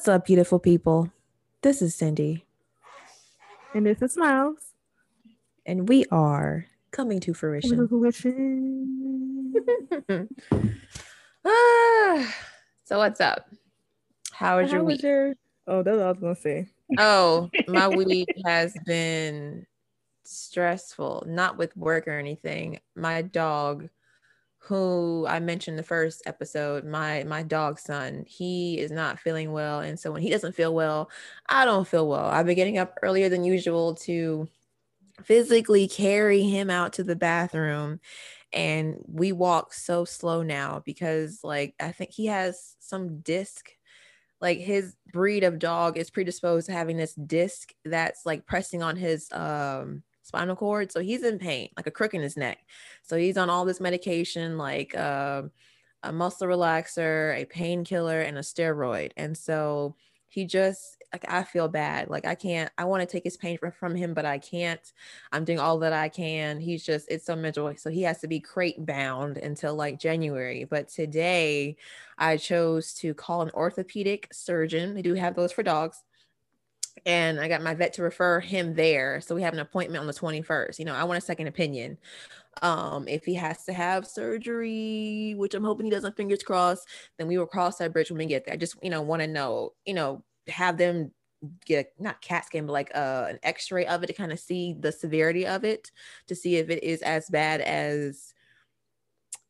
What's up, beautiful people? This is Cindy. And this is Smiles. And we are coming to fruition. ah, so what's up? How was How your was week? your- Oh, that's what I was gonna say. Oh, my week has been stressful, not with work or anything. My dog, who I mentioned the first episode, my my dog son, he is not feeling well, and so when he doesn't feel well, I don't feel well. I've been getting up earlier than usual to physically carry him out to the bathroom and we walk so slow now because like I think he has some disc like his breed of dog is predisposed to having this disc that's like pressing on his um spinal cord so he's in pain like a crook in his neck. So he's on all this medication like uh, a muscle relaxer a painkiller and a steroid. And so he just like i feel bad. Like i can't i want to take his pain from, from him but i can't. I'm doing all that i can. He's just it's so miserable so he has to be crate bound until like january. But today I chose to call an orthopedic surgeon. They do have those for dogs. And I got my vet to refer him there. So we have an appointment on the 21st. You know, I want a second opinion. Um, if he has to have surgery, which I'm hoping he doesn't, fingers crossed, then we will cross that bridge when we get there. I just, you know, want to know, you know, have them get not CAT scan, but like uh, an x-ray of it to kind of see the severity of it, to see if it is as bad as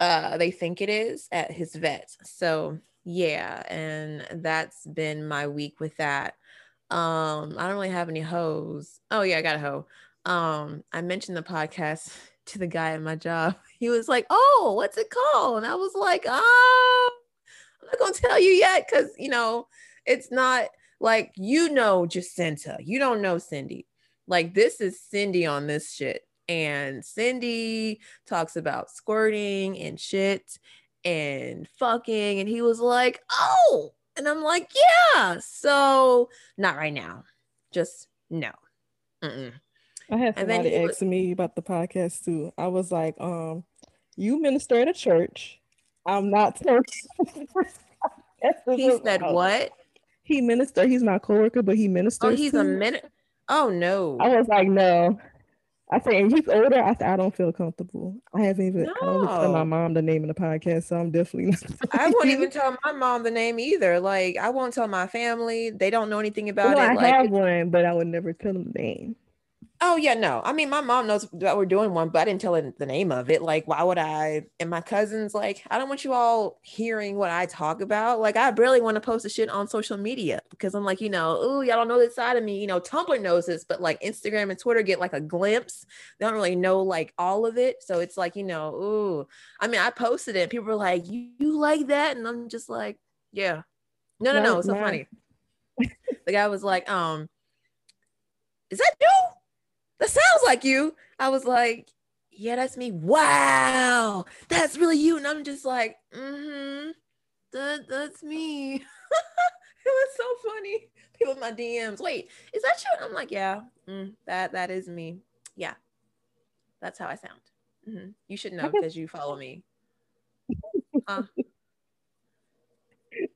uh they think it is at his vet so yeah and that's been my week with that um i don't really have any hoes. Oh yeah i got a hoe. Um i mentioned the podcast to the guy at my job. He was like oh what's it called? And i was like oh i'm not gonna tell you yet because you know it's not like you know jacinta. You don't know cindy. Like this is cindy on this shit. And Cindy talks about squirting and shit and fucking. And he was like, oh, and I'm like, yeah. So not right now. Just no. Mm-mm. I had somebody asking me about the podcast too. I was like, um, you minister at a church. I'm not church. He said what? He minister. He's my coworker, but he ministers. Oh, he's a too. minute. Oh no. I was like, no. I said, and he's older. I said, I don't feel comfortable. I haven't even. I don't even tell my mom the name of the podcast, so I'm definitely. Not I won't even tell my mom the name either. Like I won't tell my family. They don't know anything about no, it. I like have one, but I would never tell them the name. Oh yeah, no. I mean, my mom knows that we're doing one, but I didn't tell her the name of it. Like, why would I? And my cousins, like, I don't want you all hearing what I talk about. Like, I barely want to post the shit on social media because I'm like, you know, oh, y'all don't know this side of me. You know, Tumblr knows this, but like Instagram and Twitter get like a glimpse. They don't really know like all of it. So it's like, you know, ooh. I mean, I posted it. People were like, you, you like that? And I'm just like, yeah. No, no, no. Right, It's so funny. the guy was like, um, is that you? That sounds like you. I was like, yeah, that's me. Wow, that's really you. And I'm just like, mm-hmm, that, that's me. it was so funny. People in my DMs, wait, is that you? And I'm like, yeah, mm, that that is me. Yeah, that's how I sound. Mhm. You should know because you follow me. Huh?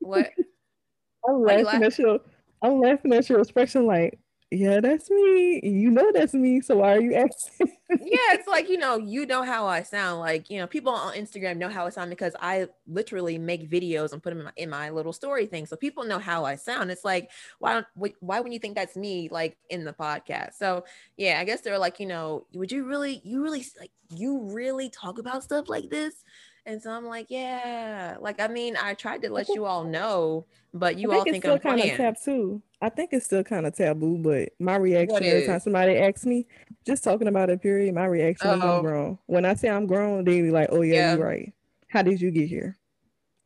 what? I'm you laughing at your. I'm laughing at your expression, like, yeah, that's me. You know that's me. So why are you asking? yeah, it's like you know, you know how I sound. Like you know, people on Instagram know how I sound because I literally make videos and put them in my, in my little story thing, so people know how I sound. It's like why don't why- wouldn't you think that's me like in the podcast? So yeah, I guess they're like you know, would you really you really like you really talk about stuff like this? And so I'm like, yeah, like I mean, I tried to let you all know, but you I all think think it's still I'm kind of taboo. I think it's still kind of taboo, but my reaction every time somebody asks me, just talking about it, period, my reaction is Oh. I'm grown. When I say I'm grown, they be like, oh, yeah, Yeah. you're right. How did you get here?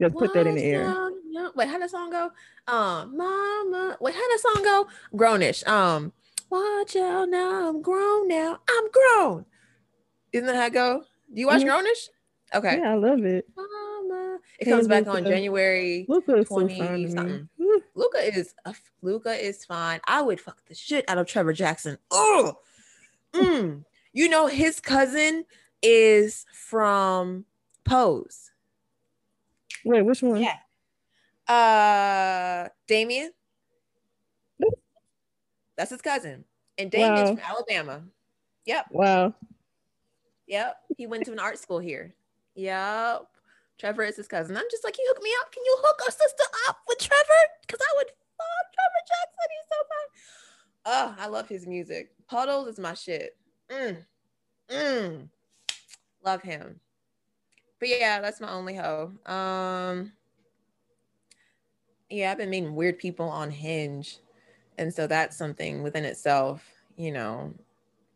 Just put that in the air. Out, yeah. Wait, how that song go? Um, mama. Wait, how that song go? Grownish. Um, watch out now. I'm grown now. I'm grown. Isn't that how it go? Do you watch Mhm. Grownish? Okay. Yeah, I love it. Mama. It Hey, comes back on January. Luca is so 20 fun to me. something. Luca is a Luca is fine. I would fuck the shit out of Trevor Jackson. Oh, mm. you know his cousin is from Pose. Wait, which one? Yeah. Uh, Damien. That's his cousin. And Damon's wow. from Alabama. Yep. Wow. Yep. He went to an art school here. Yep. Trevor is his cousin. I'm just like, you hook me up. Can you hook our sister up with Trevor? Because I would love Trevor Jackson. He's so fun. Oh, I love his music. Puddles is my shit. Mm. Mm. Love him. But yeah, that's my only hoe. Um, yeah, I've been meeting weird people on Hinge. And so that's something within itself, you know.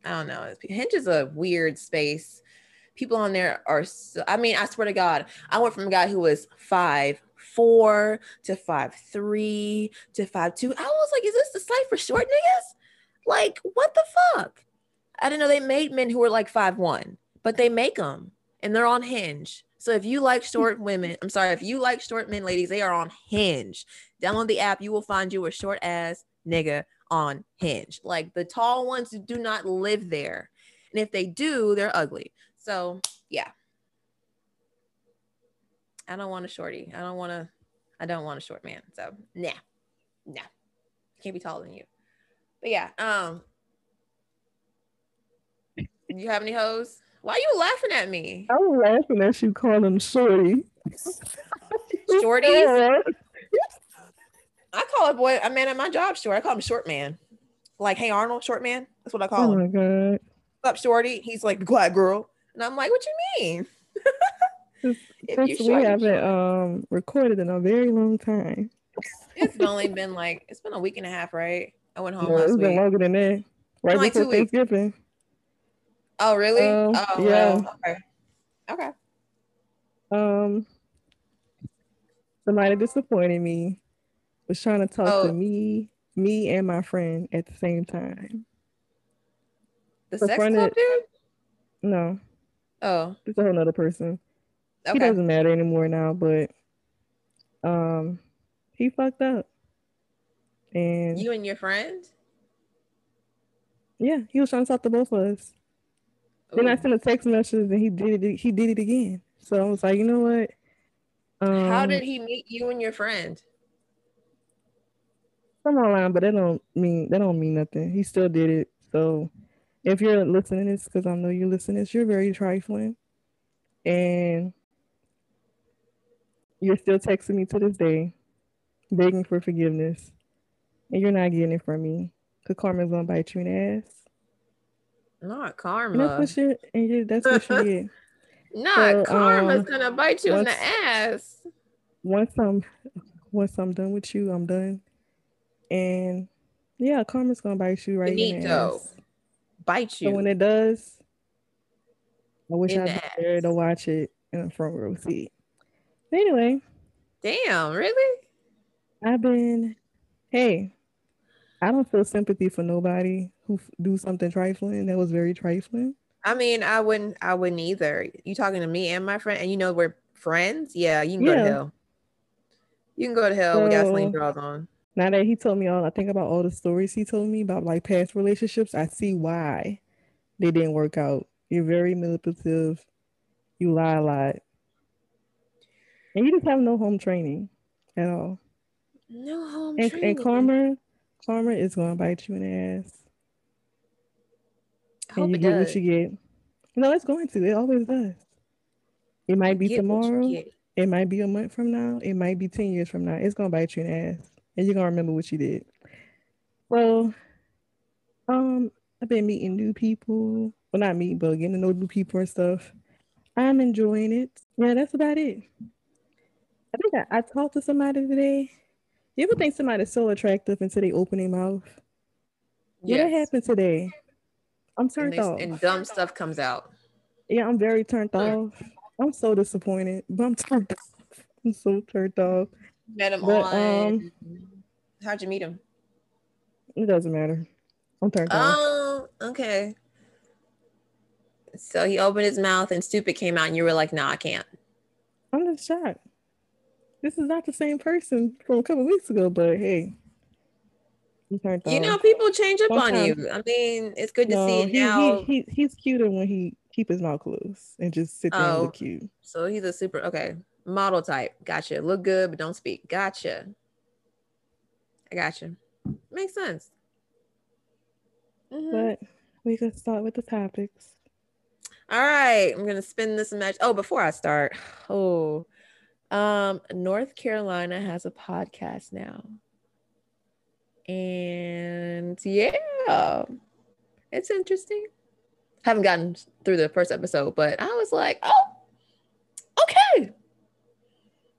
I don't know. Hinge is a weird space. People on there are, so, I mean, I swear to God, I went from a guy who was five, four to five, three to five, two. I was like, is this the site for short niggas? Like, what the fuck? I didn't know they made men who were like five, one, but they make them and they're on Hinge. So if you like short women, I'm sorry, if you like short men, ladies, they are on Hinge. Download the app, you will find you a short ass nigga on Hinge. Like the tall ones do not live there. And if they do, they're ugly. So yeah. I don't want a shorty. I don't want to, I don't want a short man. So nah, nah. Can't be taller than you. But yeah, um, do you have any hoes? Why are you laughing at me? I was laughing at you calling him shorty. Shorties? I call a boy a man at my job short. I call him short man. Like, hey Arnold, short man. That's what I call oh him. Oh my god. What's up, shorty? He's like, the quiet girl. And I'm like, what you mean? Since we haven't um recorded in a very long time. it's only been like it's been a week and a half, right? I went home. Last it's week. been longer than that. Right like before Thanksgiving. Oh, really? Um, oh, yeah. Well, okay. Okay. Um, somebody disappointed me. Was trying to talk Oh. to me, me and my friend at the same time. The The sex club of- dude? No, Oh, it's a whole nother person. He doesn't matter anymore now, but um, he fucked up, and You and your friend? yeah, he was trying to talk to both of us. Then I sent a text message, and he did it. He did it again. So I was like, you know what? Um, How did he meet you and your friend? from online, but that don't mean that don't mean nothing. He still did it. So if you're listening to this, because I know you're listening, to this, you're very trifling, and you're still texting me to this day, begging for forgiveness, and you're not getting it from me. Cause karma's gonna bite you in the ass. Not And that's what you and you, that's what you get. Not So, karma's um, gonna bite you in the ass. Once I'm once I'm done with you, I'm done. And yeah, karma's gonna bite you right in the ass. Bite So you. when it does, I wish the been there to watch it in a front row seat. But anyway, Damn, really? I've been, hey, I don't feel sympathy for nobody who f- do something trifling that was very trifling. I mean, I wouldn't I wouldn't either. You talking to me and my friend, and you know we're friends? Yeah, you can go to hell. You can go to hell with gasoline draws on. Now that he told me all, I think about all the stories he told me about like past relationships. I see why they didn't work out. You're very manipulative. You lie a lot, and you just have no home training at all. No home And, training. and karma, karma is gonna bite you in the ass, I hope and you it get does. what you get. No, it's going to. It always does. It might be Get what you tomorrow. It might be a month from now. It might be 10 years from now. It's gonna bite you in the ass. And you're gonna remember what you did. Well, um, I've been meeting new people. Well, not meeting, but getting to know new people and stuff. I'm enjoying it. Yeah, that's about it. I think I, I talked to somebody today. You ever think somebody's so attractive until they open their mouth? What Yes. happened today? I'm And, turned they- off. and dumb stuff comes out. Yeah, I'm very turned off. I'm so disappointed, but I'm turned off. I'm so turned off. Met him But, on. um, How'd you meet him? It doesn't matter. I'm turned off. Oh, okay. So he opened his mouth and stupid came out, and you were like, "Nah, I can't." I'm just shocked. This is not the same person from a couple weeks ago, but hey, You know, people change up on you. I mean, it's good to no, see it he, now. he, he, he's cuter when he keep his mouth closed and just sit there and Oh. look cute. So he's a super okay model type. Gotcha. Look good, but don't speak. Gotcha. I gotcha. Makes sense. Mhm. But we could start with the topics. All right, I'm gonna spin this match. Oh, before I start, oh, um, North Carolina has a podcast now, and yeah, it's interesting. Haven't gotten through the first episode, but I was like, oh.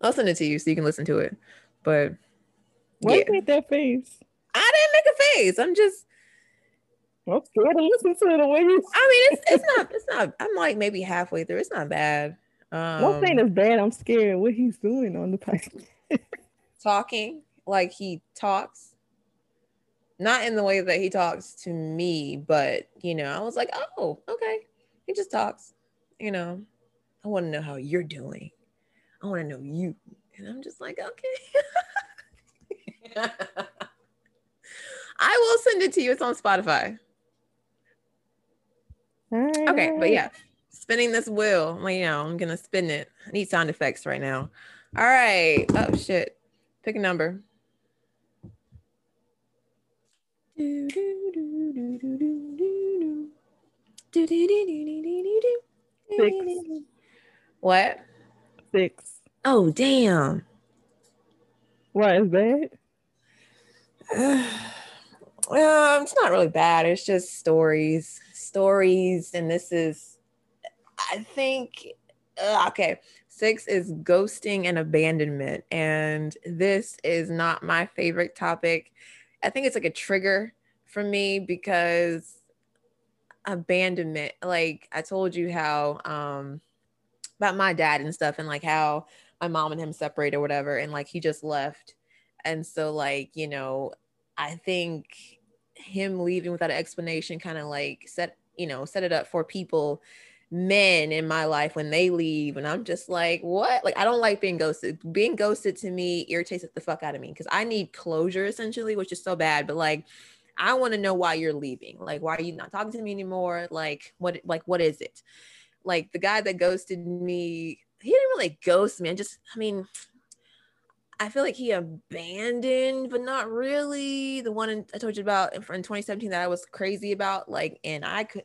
I'll send it to you so you can listen to it. But Why yeah, make that face? I didn't make a face. I'm just I'm scared to listen to the way you. I mean, it's it's not it's not. I'm like maybe halfway through. It's not bad. Um, One thing is bad. I'm scared what he's doing on the podcast. talking like he talks, not in the way that he talks to me, but you know, I was like, oh, okay, he just talks. You know, I want to know how you're doing. I want to know you, and I'm just like, okay. I will send it to you. It's on Spotify. Okay, but yeah, spinning this wheel. Well, you know, I'm gonna spin it. I need sound effects right now. All right. Oh shit. Pick a number. Six. What? Six. Oh damn. Why is bad? well, it's not really bad. It's just stories, stories, and this is, I think, uh, okay. Six is ghosting and abandonment, and this is not my favorite topic. I think it's like a trigger for me because abandonment. Like I told you how um about my dad and stuff, and like how my mom and him separated or whatever, and like he just left. And so, like, you know, I think him leaving without an explanation kind of like set, you know, set it up for people, men in my life when they leave. And I'm just like, what? Like, I don't like being ghosted. Being ghosted to me irritates the fuck out of me because I need closure essentially, which is so bad. But like, I want to know why you're leaving. Like, why are you not talking to me anymore? Like, what, like, what is it? Like the guy that ghosted me, he didn't really ghost me. I just, I mean, I feel like he abandoned, but not really. The one in, I told you about in, in 2017 that I was crazy about, like, and I could,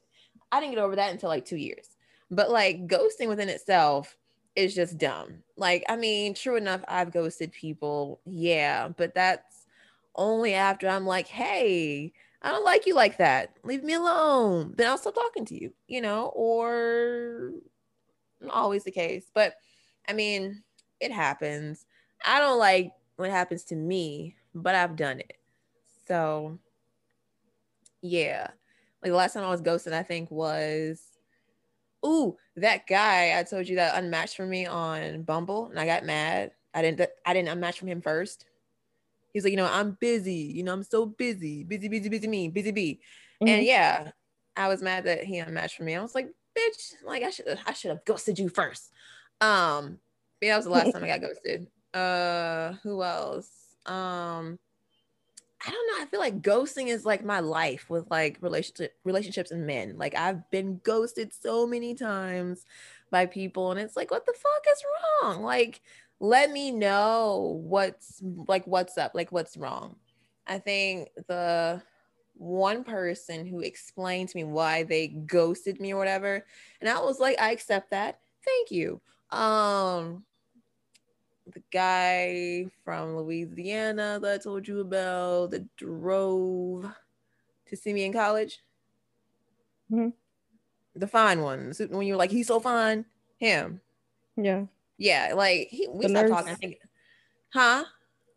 I didn't get over that until like two years. But like ghosting within itself is just dumb. Like, I mean, true enough, I've ghosted people, yeah, but that's only after I'm like, hey, I don't like you like that. Leave me alone. Then I'll stop talking to you, you know, or not always the case. But I mean, it happens. I don't like what happens to me, but I've done it. So yeah. Like the last time I was ghosted, I think was ooh, that guy I told you that unmatched for me on Bumble and I got mad. I didn't I didn't unmatch from him first. He's like, you know, I'm busy, you know, I'm so busy, busy, busy, busy me, busy bee. Mhm. And yeah, I was mad that he unmatched for me. I was like, bitch, like I should I should have ghosted you first. Um, yeah, that was the last time I got ghosted. Uh, who else? Um, I don't know. I feel like ghosting is like my life with like relationship relationships and men. Like I've been ghosted so many times by people, and it's like, what the fuck is wrong? Like, let me know what's like what's up, like what's wrong. I think the one person who explained to me why they ghosted me or whatever, and I was like, I accept that. Thank you. Um, the guy from Louisiana that I told you about that drove to see me in college. Mhm. The fine ones. When you're like, he's so fine. Him. Yeah. Yeah, like he we The stopped nurse. talking. Huh?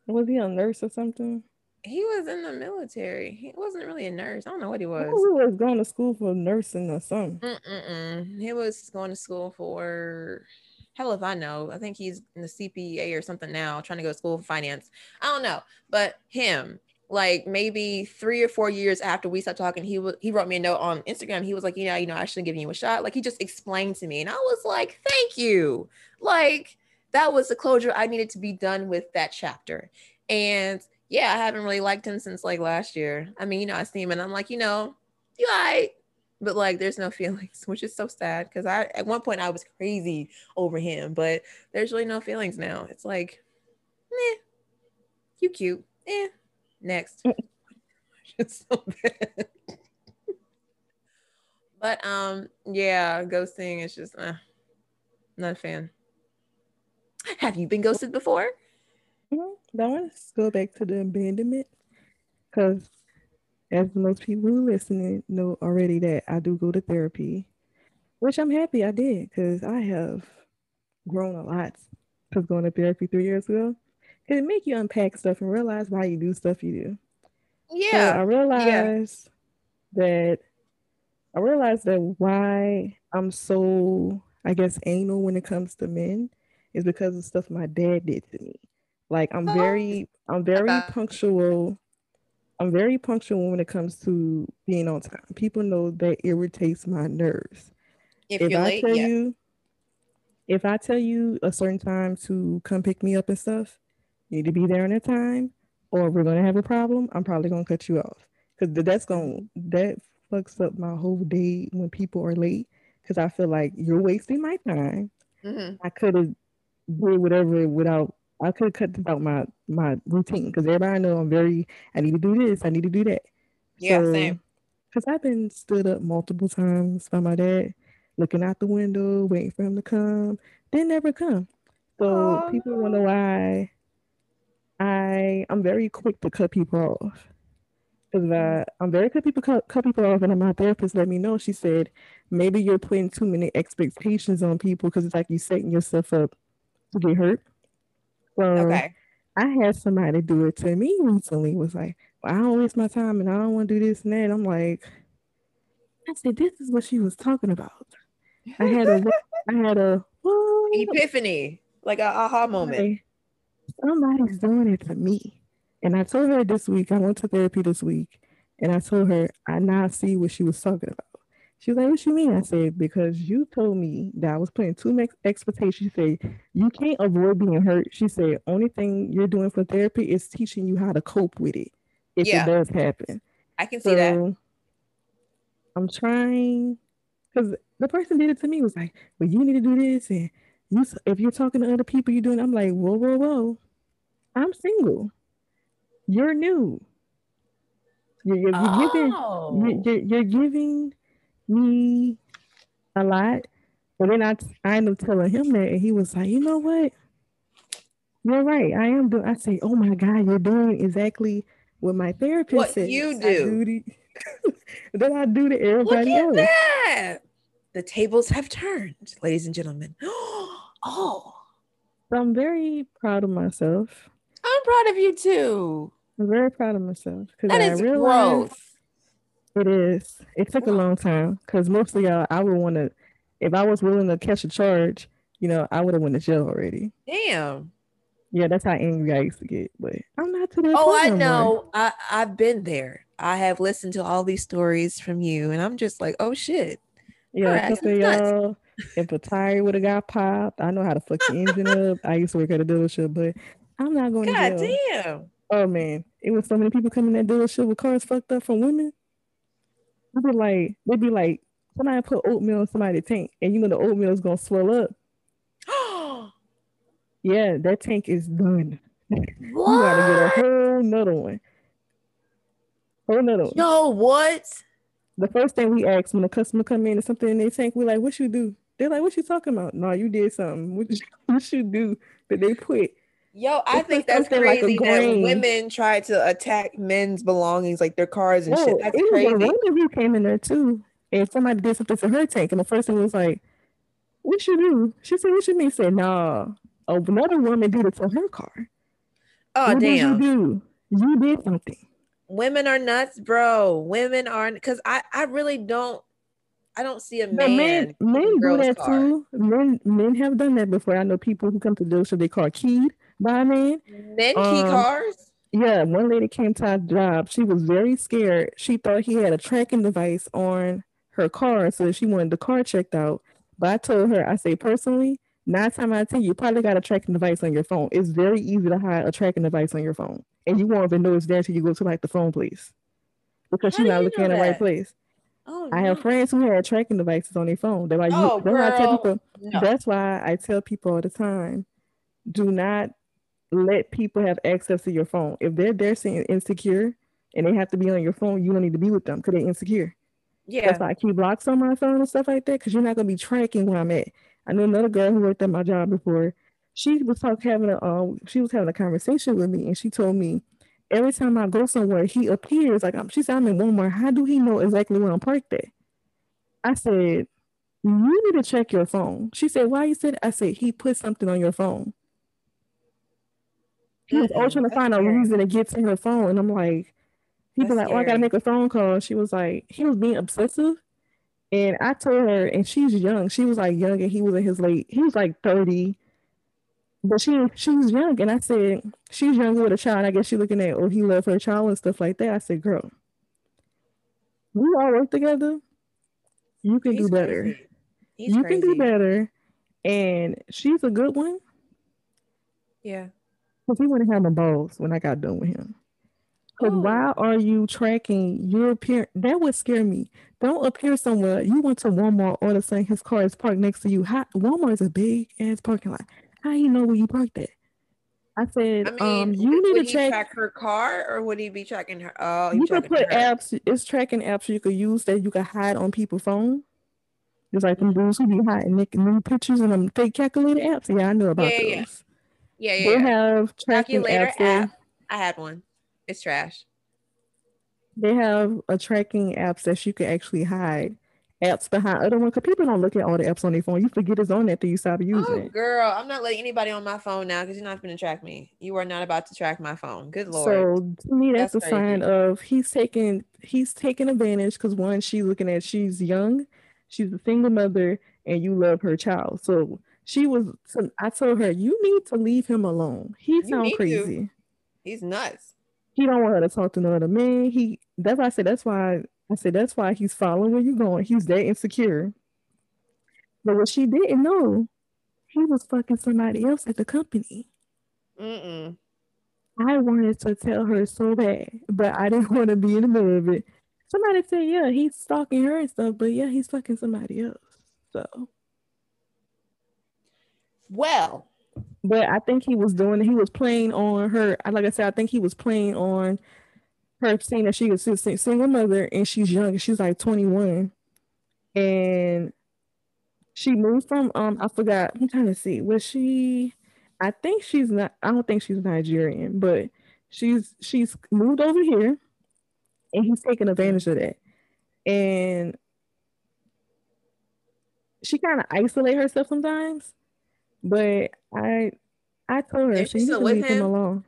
Was he a nurse or something? He was in the military. He wasn't really a nurse. I don't know what he was. He was going to school for nursing or something. Mm-mm-mm. He was going to school for hell if I know. I think he's in the CPA or something now, trying to go to school for finance. I don't know, but him, like maybe three or four years after we stopped talking, he was he wrote me a note on Instagram. He was like, yeah, you know, I should have given you a shot. Like he just explained to me, and I was like, thank you. Like that was the closure I needed to be done with that chapter. And yeah, I haven't really liked him since like last year. I mean, you know, I see him and I'm like, you know, you all right. But like there's no feelings, which is so sad because I at one point I was crazy over him, but there's really no feelings now. It's like, meh, you cute. Eh. Next. it's so bad. But um, yeah, ghosting is just uh, not a fan. Have you been ghosted before? Mm-hmm. I want to go back to the abandonment because, as most people who listening know already, that I do go to therapy, which I'm happy I did because I have grown a lot because going to therapy three years ago. It make you unpack stuff and realize why you do stuff you do. Yeah, so I realized yeah. that I realized that why I'm so, I guess, anal when it comes to men is because of stuff my dad did to me. Like I'm oh. very, I'm very punctual. I'm very punctual when it comes to being on time. People know that irritates my nerves. If, if I late, tell yeah. you, if I tell you a certain time to come pick me up and stuff, you need to be there on that time, or we're gonna have a problem. I'm probably gonna cut you off because that's gonna that fucks up my whole day when people are late because I feel like you're wasting my time. Mm-hmm. I could have did whatever without. I could have cut out my my routine because everybody know I'm very. I need to do this. I need to do that. Yeah, so, same. Because I've been stood up multiple times by my dad, looking out the window, waiting for him to come. They never come. So Aww. people wonder why I I'm very quick to cut people off because uh, I'm very quick to cut, cut people off, and my therapist let me know. She said maybe you're putting too many expectations on people because it's like you're setting yourself up to get hurt. So okay. I had somebody do it to me recently. Was like, well, I don't waste my time, and I don't want to do this and that. I'm like, I said, this is what she was talking about. I had a, I had a epiphany, like a aha moment. Somebody's doing it to me. And I told her this week, I went to therapy this week, and I told her I now see what she was talking about. She was like, What you mean? I said, Because you told me that I was putting too much expectation. She said, You can't avoid being hurt. She said, Only thing you're doing for therapy is teaching you how to cope with it if yeah. it does happen. I can see that. I'm trying because the person did it to me was like, Well, you need to do this. And you, if you're talking to other people, you're doing, I'm like, Whoa, whoa, whoa. I'm single. You're new. You're, you're, oh. giving you're, you're, giving me a lot. But then I I ended up telling him that, and he was like, you know what? You're right. I am doing. I say, oh my god, you're doing exactly what my therapist what says. you do. do that I do to everybody Look else. That. The tables have turned, ladies and gentlemen. oh, so I'm very proud of myself. I'm proud of you too. I'm very proud of myself because I is growth. It is. It took a long time because mostly y'all, I would want to, if I was willing to catch a charge, you know, I would have went to jail already. Damn. Yeah, that's how angry I used to get. But I'm not to that. Oh, I know. I I've been there. I have listened to all these stories from you, and I'm just like, oh shit. Yeah, right, y'all. If a tire would have got popped, I know how to fuck the engine up. I used to work at a dealership, but I'm not going God to jail. damn. Oh man, it was so many people coming that dealership with cars fucked up from women. They'd be like, they'd be like, somebody put oatmeal in somebody's tank, and you know the oatmeal is gonna swell up. yeah, that tank is done. What? you gotta get a whole another one. Whole another one. Yo, what? The first thing we ask when a customer come in and something in their tank, we're like, what you do? They're like, what you talking about? No, you did something. What you, what you do that they put Yo, I think that's crazy like that women try to attack men's belongings, like their cars and shit. That's crazy. One of you came in there too, and somebody did something to her tank, and the first thing was like, "What you do?" She said, "What you mean?" Said, "Nah." Another woman did it to her car. Oh what damn! Did you do? You did something. Women are nuts, bro. Women are because I I really don't I don't see a man. Men, men do that car. too. Men men have done that before. I know people who come to dealership they car keyed by Men key um, cars? Yeah, one lady came to our job. She was very scared. She thought he had a tracking device on her car, so she wanted the car checked out. But I told her, I say personally, nine times out of ten, you probably got a tracking device on your phone. It's very easy to hide a tracking device on your phone, and you won't even know it's there until you go to like the phone place because she's not looking in the right place. Oh, I no. have friends who had tracking devices on their phone. They're like, oh, that's, why I tell people, no. that's why I tell people all the time, do not let people have access to your phone. If they're there saying insecure and they have to be on your phone, you don't need to be with them because they're insecure. Yeah. That's why I keep blocks on my phone and stuff like that, because you're not gonna be tracking where I'm at. I know another girl who worked at my job before. She was talking having a um, she was having a conversation with me, and she told me every time I go somewhere, he appears like I'm. She said I'm in Walmart. How do he know exactly where I'm parked at? I said, you need to check your phone. She said, why you said? I said he put something on your phone. He was always trying to find a reason to get to her phone, and I'm like, he'd like, oh, I gotta make a phone call. She was like, he was being obsessive. And I told her, and she's young. She was like young, and he was in his late. He was like thirty, but she she was young. And I said she's younger with a child. I guess she's looking at, oh, he loved her child and stuff like that. I said, girl, we all work together. You can He's do better. you crazy. can do better. And she's a good one. Yeah. Because he wouldn't have no balls when I got done with him. Because Oh. why are you tracking your appearance? That would scare me. Don't appear somewhere. You went to Walmart all of a sudden his car is parked next to you. How, Walmart is a big ass parking lot. How you know where you parked at? I said, I mean, um, you would, need to he check. track her car or would he be tracking her? Oh, you can put her. apps. It's tracking apps you could use that you can hide on people's phone. Just like them dudes who be hiding making new pictures and them fake calculator apps. Yeah, I know about yeah. those. Yeah, yeah. They yeah. have tracking Calculator apps. app. I had one. It's trash. They have a tracking apps that you can actually hide apps behind other one Cause people don't look at all the apps on their phone. You forget it's on there till you stop using Oh, girl, I'm not letting anybody on my phone now because you're not going to track me. You are not about to track my phone. Good lord. So to me, that's, That's a sign of he's taking he's taking advantage because one, she's looking at she's young, she's a single mother, and you love her child. So she was. I told her you need to leave him alone. He sounds need to. crazy. He's nuts. He don't want her to talk to no other man. He that's why I said that's why I said that's why he's following where you going. He's that insecure. But what she didn't know, he was fucking somebody else at the company. Mm-mm. I wanted to tell her so bad, but I didn't want to be in the middle of it. Somebody said, yeah, he's stalking her and stuff, but yeah, he's fucking somebody else. So, Well, but I think he was doing, he was playing on her. Like I said, I think he was playing on her seeing that she was a single mother and she's young. She's like 21. And she moved from, um, I forgot, I'm trying to see, was she, I think she's not, I don't think she's Nigerian, but she's, she's moved over here and he's taking advantage of that. And she kind of isolate herself sometimes, but I I told her Is she needs to leave him him? alone.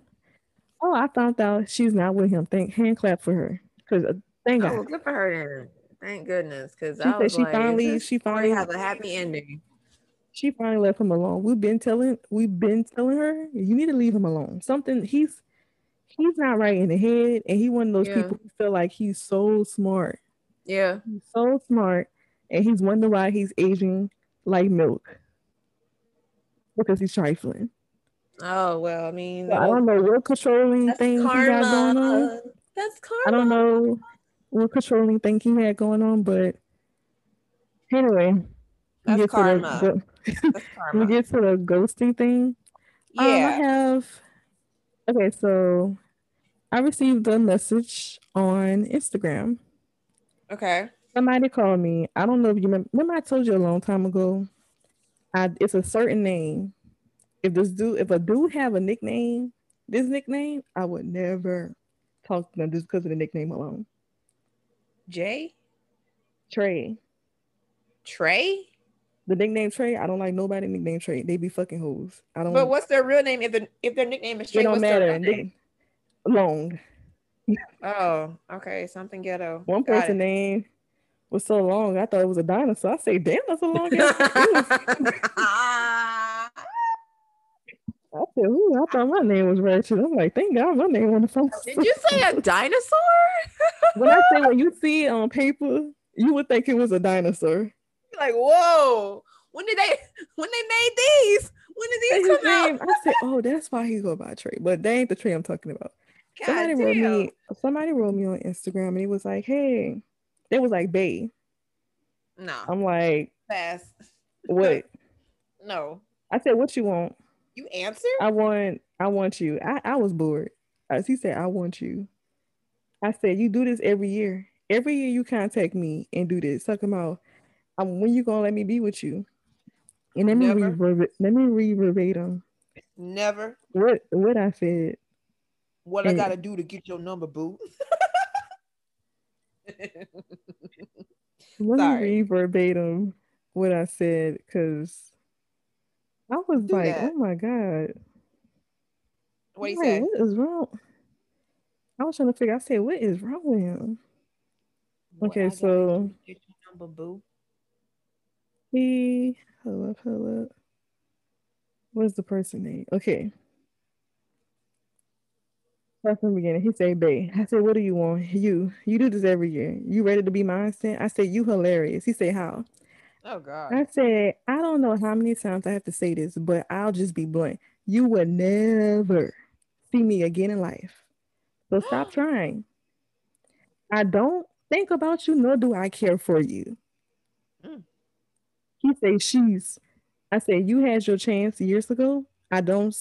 Oh, I found out she's not with him. Thank hand clap for her because uh, thank oh, God. good for her then. Thank goodness, because She I said was she like, finally- she finally- have a happy ending. She finally left him alone. We've been telling we've been telling her you need to leave him alone. Something he's he's not right in the head, and he one of those Yeah. people who feel like he's so smart. Yeah, He's so smart, and he's wondering why he's aging like milk because he's trifling. Oh well, I mean, So I don't know what controlling thing he got going on. That's karma. I don't know what controlling thing he had going on, but anyway, we That's get karma. to the That's we get to the ghosting thing. Um, I have okay, so I received a message on Instagram. okay. Somebody called me. I don't know if you remember. Remember, I told you a long time ago. I it's a certain name. If this dude, if a dude have a nickname, this nickname, I would never talk to them just because of the nickname alone. Jay Trey, Trey. the nickname Trey. I don't like nobody nickname Trey. They be fucking hoes. I don't. But what's their real name? If the if their nickname is Trey, it don't what's matter. They- long. Oh, okay, something ghetto. One Got person it. name was so long. I thought it was a dinosaur. I say, damn, that's a long. ass- I said, ooh, I thought my name was Ratchet. I'm like, thank God my name on the phone. Did you say a dinosaur? when I say when you see it on paper, you would think it was a dinosaur. like, whoa! When did they? When they made these? When did these his come out? I said, oh, that's why he go by Trey. But that ain't the Trey I'm talking about. God somebody wrote me. Somebody wrote me on Instagram, and he was like, hey, it was like, babe. No, I'm like, fast. what? No, I said, what you want? you answer. I want, I want you. I, I was bored. As he said, I want you. I said, you do this every year. every year you contact me and do this, talking about um, when you gonna let me be with you. And let me Never. read let me read verbatim Never. what what I said. What I Mm. gotta do to get your number, boo? Let Sorry. me read verbatim what I said because I was Do like, that. oh my god. what do you say? What is wrong? I was trying to figure. I said, what is wrong with him? What okay, so- do to get your number, boo. He hold up, hold up. What's the person name? Okay. From the beginning. He said, Babe. I said, What do you want? You. You do this every year. You ready to be mine? Then? I said, You hilarious. He said, How? Oh God. I said, I don't know how many times I have to say this, but I'll just be blunt. You will never see me again in life. So stop trying. I don't think about you, nor do I care for you. Mm. He said, She's. I said, You had your chance years ago. I don't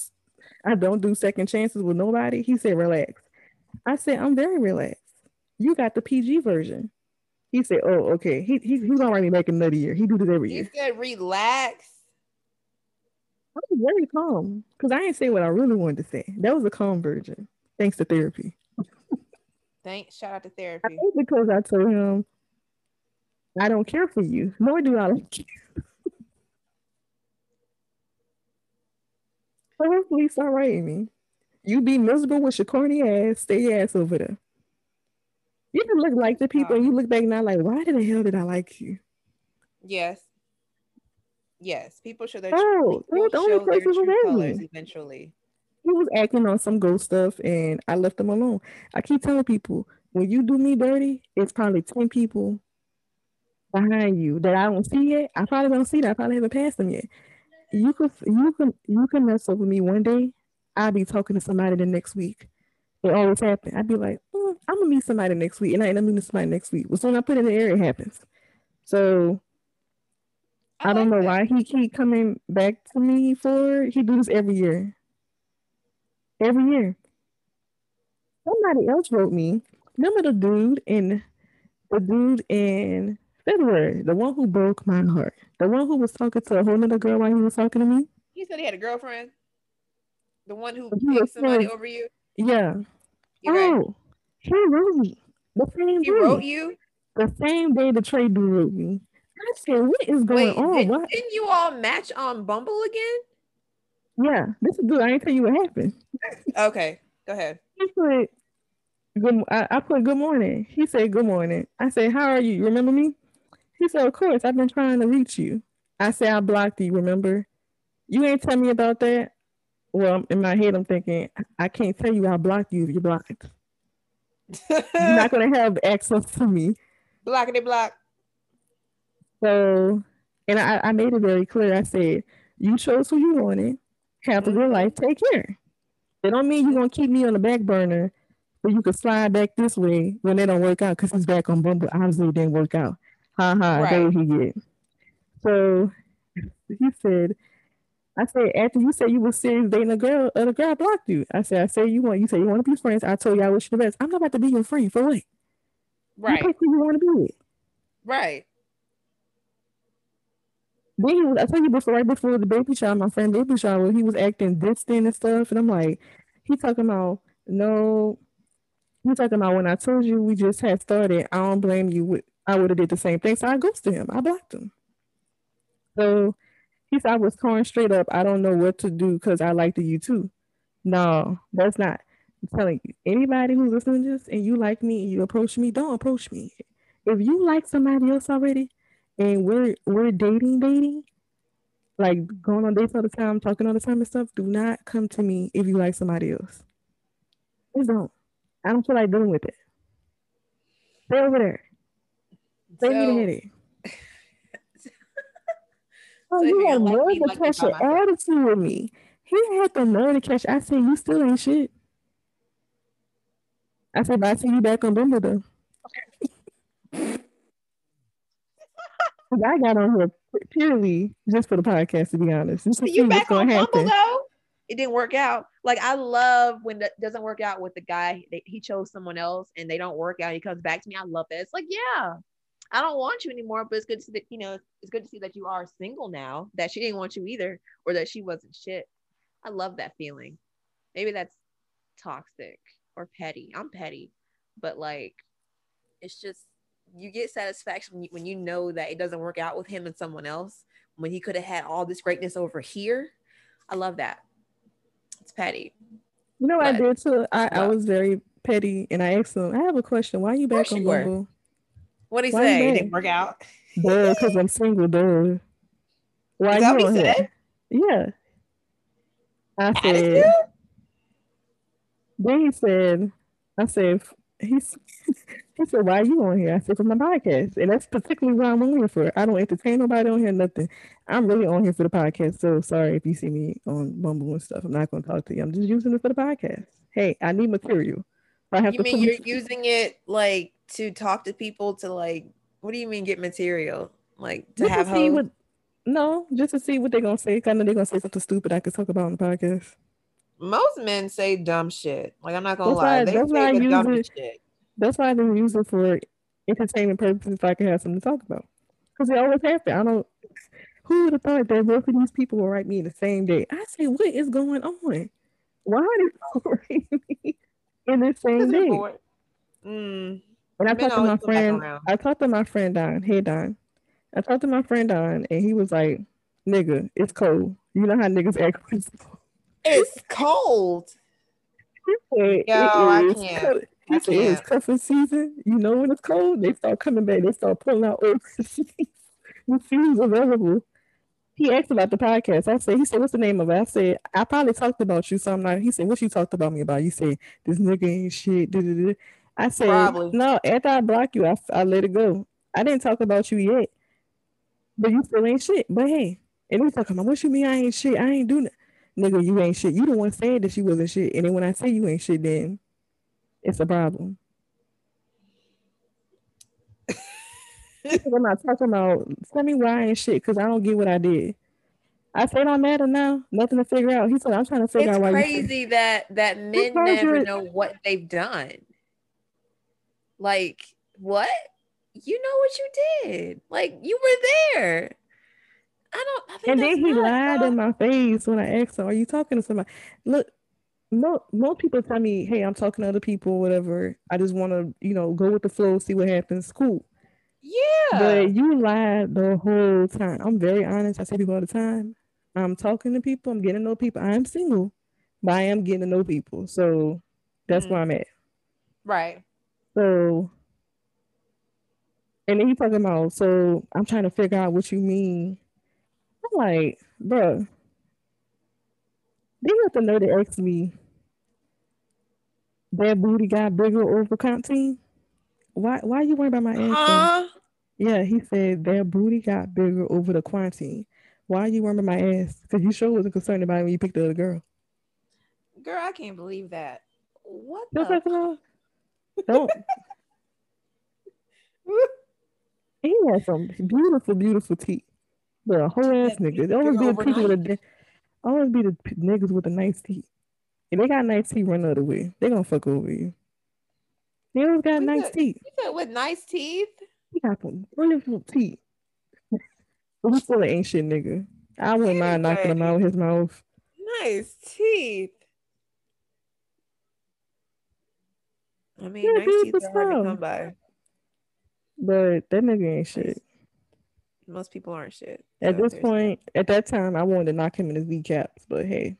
I don't do second chances with nobody. He said, Relax. I said, I'm very relaxed. You got the PG version. He said, Oh, okay. He, he he's already making another year. He do this every He year. He said, "Relax." I was very calm because I didn't say what I really wanted to say. That was a calm version, thanks to therapy. Thanks. Shout out to I therapy. think because I told him I don't care for you, nor do I like you. Hopefully start writing me. You be miserable with your corny ass, stay your ass over there. You can look like the people and you look back now like, why the hell did I like you? Yes. Yes. People show their Oh, people the only person true colors eventually. he was acting on some ghost stuff and I left him alone. I keep telling people when you do me dirty, it's probably 10 people behind you that I don't see yet. I probably don't see that. I probably haven't passed them yet. You can you can you can mess up with me one day. I'll be talking to somebody the next week. It always happens. I'd be like, "Mm, I'm gonna meet somebody next week, and I end up meeting somebody next week. Well, soon I put in the air, it happens. So I, don't like know that. why he keep coming back to me for. He do this every year. Every year. Somebody else wrote me. Remember the dude in the dude in February, the one who broke my heart, the one who was talking to a whole nother girl while he was talking to me. He said he had a girlfriend. The one who He picked somebody over you. Yeah. You right? Oh, he wrote me the same He day. wrote you. the same day the Trey dude wrote me. I said, "What is going Wait, on? did, What? didn't you all match on Bumble again? Yeah, this is good. I ain't tell you what happened." Okay, go ahead. He put good. I, I put good morning. He said good morning. I said, "How are you? You remember me?" He said, "Of course. I've been trying to reach you." I said, "I blocked you. Remember? You ain't tell me about that." Well, in my head, I'm thinking, I can't tell you I blocked you if you're blocked. You're not gonna have access to me. Blocking it, block. So, and I, I made it very clear. I said, you chose who you wanted. Have a good life. Take care. It don't mean you're gonna keep me on the back burner, but you can slide back this way when they don't work out because he's back on Bumble. Obviously, it didn't work out. Ha ha. That's Right. what he get. So he said, I said, after you said you were serious dating a girl, uh, the girl blocked you. I said, I said you want you said you want to be friends. I told you I wish you the best. I'm not about to be your friend for what? Right, who you want to be with. right. Then he was, I told you before, right before the baby shower, my friend baby shower, he was acting distant and stuff. And I'm like, he talking about, no, he talking about when I told you we just had started, I don't blame you. With, I would have did the same thing. So I ghosted him. I blocked him. So he said I was torn straight up. I don't know what to do because I liked you too. No, that's not. I'm telling you, anybody who's listening to this and you like me and you approach me, don't approach me. If you like somebody else already and we're we're dating, dating, like going on dates all the time, talking all the time and stuff, do not come to me if you like somebody else. Just don't. I don't feel like dealing with it. Stay over there. Stay me the So, headache. Oh, So you had like nerve me, to like catch an attitude with me. He had the nerve to catch. I said, you still ain't shit. I said, but I see you back on Bumble though. 'Cause I got on here purely just for the podcast, to be honest. Just you back on Bumble though? It didn't work out. Like I love when it doesn't work out with the guy. They, he chose someone else and they don't work out. He comes back to me. I love that. It's like, yeah, I don't want you anymore, but it's good to see that, you know, it's good to see that you are single now, that she didn't want you either, or that she wasn't shit. I love that feeling. Maybe that's toxic or petty. I'm petty, but like, it's just, you get satisfaction when you, when you know that it doesn't work out with him and someone else when he could have had all this greatness over here. I love that. It's petty. You know, what I did too. I, I was very petty, and I asked him. I have a question. Why are you back on Bumble? What he Why say? It didn't work out. Duh, because I'm single. Duh. Why Is you on here? Yeah. I said. Then he said, I said, he's he said, Why are you on here? I said, For my podcast. And that's particularly why I'm on here for. I don't entertain nobody on here, nothing. I'm really on here for the podcast. So sorry if you see me on Bumble and stuff. I'm not gonna talk to you. I'm just using it for the podcast. Hey, I need material. I have you to mean you're using it like to talk to people to like what do you mean get material? Like to just have to what, no, just to see what they're gonna say. Kind of they're gonna say something stupid I could talk about on the podcast. Most men say dumb shit. Like I'm not gonna that's lie, why, they that's why I use it, shit. That's why I don't use it for entertainment purposes. If I can have something to talk about, because they always have to. I don't. Who would have thought that both of these people will write me the same day? I say, what is going on? Why are they writing me in the same day? Mm. And I talked to my friend. I talked to my friend Don. Hey Don. I talked to my friend Don, and he was like, "Nigga, it's cold. You know how niggas act when it's cold. It's cold. Yo, I can't. He I said can't. it's cuffing season. You know when it's cold, they start coming back. They start pulling out overseas. the season's available. He asked about the podcast. I said, he said, what's the name of it? I said, I probably talked about you, so I'm not. He said, what you talked about me about? You said this nigga ain't shit. Da-da-da. I said, Probably. no, after I block you, I, I let it go. I didn't talk about you yet, but you still ain't shit. But hey, and we talking about what you mean I ain't shit? I ain't doing it. Nigga, you ain't shit. You the one saying that she wasn't shit. And then when I say you ain't shit, then it's a problem. I'm not talking about tell me why I ain't shit because I don't get what I did. I said I'm mad now. Nothing to figure out. He said I'm trying to figure it's out why. It's crazy that that men never know what they've done. Like, what? You know what you did. Like, you were there. I don't. I and then he lied in my face when I asked him, "Are you talking to somebody?" Look, most most people tell me, "Hey, I'm talking to other people, whatever. I just want to, you know, go with the flow, see what happens." Cool. Yeah. But you lied the whole time. I'm very honest. I say people all the time. I'm talking to people. I'm getting to know people. I am single, but I am getting to know people. So that's mm-hmm. where I'm at. Right. So, and then he talking about, so I'm trying to figure out what you mean. I'm like, bro, they have to know to ask me that booty got bigger over Conti. Why why are you worried about my answer? Uh, yeah, he said their booty got bigger over the quarantine. Why are you worried about my ass? Because you sure wasn't concerned about it when you picked the other girl. Girl, I can't believe that. What the? Don't. he has some beautiful, beautiful teeth. But a whole ass nigga. They always be the people with a always be the niggas with the nice teeth. If they got nice teeth, run the other way. They gonna fuck over you. They always got nice teeth. with nice teeth. He got some beautiful teeth. but he's still an ancient nigga. I wouldn't mind knocking him out with his mouth. Nice teeth. I mean, yeah, nice teeth are hard to come by. But that nigga ain't shit. Most people aren't shit. So at this point, at that time, I wanted to knock him in his kneecaps, but hey,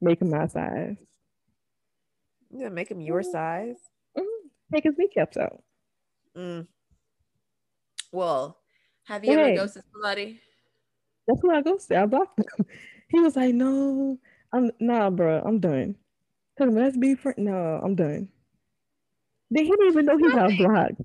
make him my size. Yeah, make him your mm-hmm. size. Mm-hmm. Take his kneecaps out. Mm. Well, have you hey, ever ghosted somebody? That's who I ghosted. I blocked him. He was like, "No, I'm nah, bro. I'm done." Let's be friends. No, I'm done. Then he didn't even know he got blocked.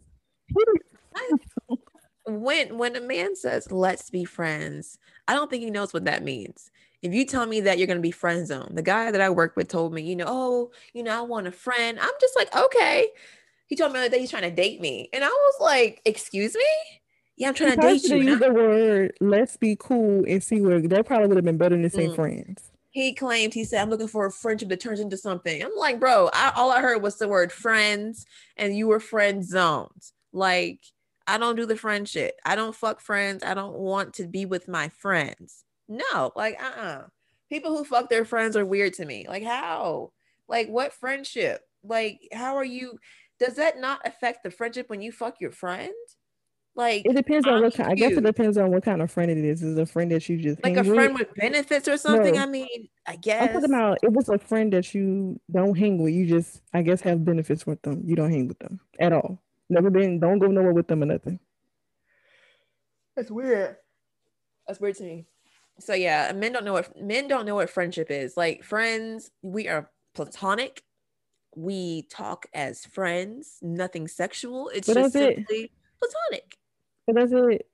when when a man says let's be friends, I don't think he knows what that means. If you tell me that you're gonna be friend zone, the guy that I work with told me, you know, oh, you know, I want a friend. I'm just like, okay. He told me that he's trying to date me, and I was like, excuse me. Yeah, I'm trying to date you. Use the word "let's be cool" and see where that probably would have been better than say mm. friends. He claimed he said i'm looking for a friendship that turns into something. I'm like bro I, all i heard was the word friends and you were friend zoned. Like i don't do the friend shit. I don't fuck friends. I don't want to be with my friends. No like uh-uh. People who fuck their friends are weird to me. Like how? Like what friendship? Like how are you does that not affect the friendship when you fuck your friend like It depends on I'm what kind. I guess it depends on what kind of friend it is. Is it a friend that you just like a friend with? with benefits or something No. i mean i guess I'm guess talking about it was a friend that you don't hang with. You just, I guess, have benefits with them. You don't hang with them at all. Never been. Don't go nowhere with them or nothing. That's weird. That's weird to me. So yeah, men don't know what men don't know what friendship is. Like friends, we are platonic. We talk as friends, nothing sexual. It's But just that's it. simply platonic. Does it,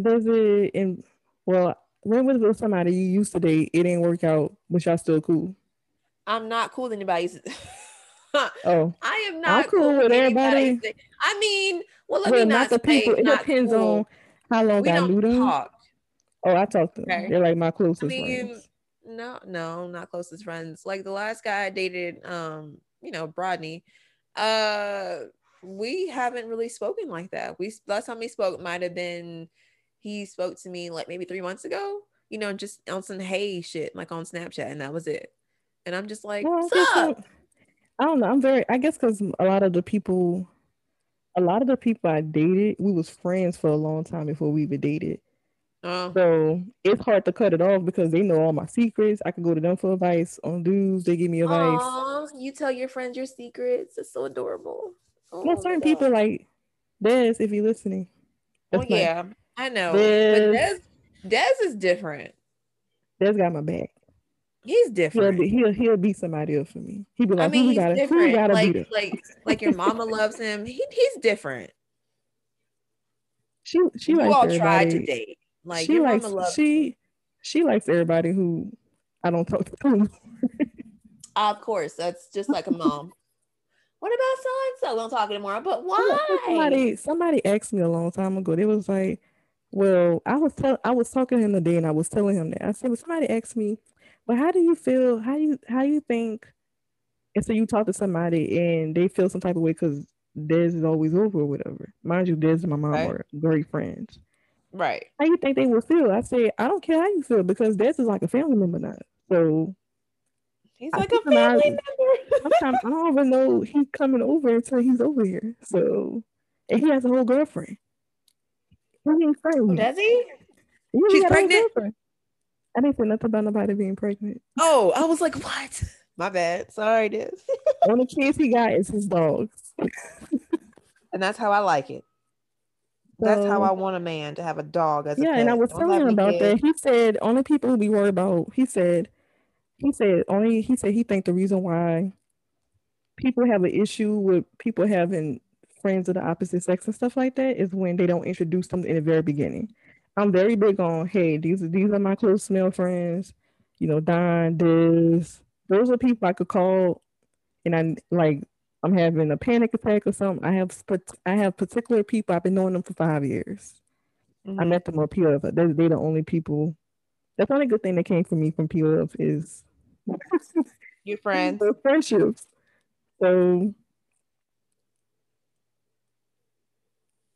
does it, in well, when was with somebody you used to date? It didn't work out, but y'all still cool. I'm not cool with anybody. Oh, I am not cool with anybody. everybody. I mean, well, let well, me not not the people. say It not depends cool. on how long We I knew them. talk. Oh, I talked to them. Okay. They're like my closest I mean, friends. no, no, not closest friends. Like the last guy I dated, um, you know, Brodney, uh, we haven't really spoken like that. We last time we spoke might have been he spoke to me like maybe three months ago, you know, just on some hey shit, like on Snapchat, and that was it. And I'm just like, Well, I what's up? I'm- I don't know. I'm very. I guess because a lot of the people, a lot of the people I dated, we was friends for a long time before we even dated. Oh, So it's hard to cut it off because they know all my secrets. I can go to them for advice on dudes. They give me advice. Aw, you tell your friends your secrets. It's so adorable. Oh, my certain God. people like Des, if you're listening. Oh That's my- yeah, I know. Des. But Des, Des is different. Des got my back. He's He'll different. he'll he'll beat somebody up for me. He'll be I like, mean, who he's gotta who different. gotta Like, beat up? like, like your mama loves him. He, he's different. She she you likes all everybody. tried to date. Like she your likes mama loves. she she likes everybody who I don't talk to. Of course, that's just like a mom. what about so and so? Don't talk anymore. But why? Somebody somebody asked me a long time ago. They was like, "Well, I was tell I was talking to him today, and I was telling him that I said, well, somebody asked me, well, how do you feel? How you how you think?" And so you talk to somebody and they feel some type of way because Des is always over or whatever. Mind you, Des and my mom Right. are great friends. Right. How you think they will feel? I say, I don't care how you feel because Des is like a family member now. So He's I like a family it. member. sometimes I don't even know he's coming over until he's over here. So and he has a whole girlfriend. He ain't. Does he? Yeah, he She's pregnant? I didn't say nothing about nobody being pregnant. Oh, I was like, what? My bad. Sorry, Des. Only kids he got is his dogs. and that's how I like it. That's how I want a man to have a dog as a yeah, and I was telling him about that. He said only people who be worried about. He said, he said only. He said he think the reason why people have an issue with people having friends of the opposite sex and stuff like that is when they don't introduce them in the very beginning. I'm very big on hey, these are these are my close male friends. You know, Don, Diz. Those are people I could call, and I like. I'm having a panic attack or something. I have I have particular people. I've been knowing them for five years. I Mhm. met them on PLF. They're, they're the only people. That's the only good thing that came from me from PLF is Your friends. the friendships. So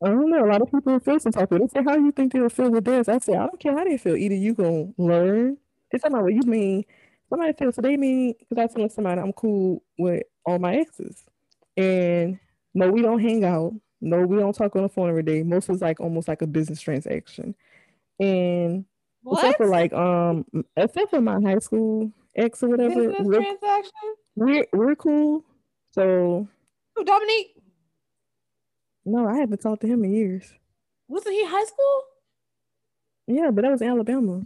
I don't know. A lot of people feel some type of. They say, "How do you think they'll feel with this?" I say, "I don't care how they feel. Either you gonna learn." Talking about what you mean. Somebody feels so they mean because I telling somebody I'm cool with all my exes, and no, we don't hang out. No, we don't talk on the phone every day. Most is like almost like a business transaction, and What? except for like um, except for my high school ex or whatever, Business we're transaction? we're we're cool. So Who, Dominique? no, I haven't talked to him in years. Wasn't he high school? Yeah, but that was Alabama.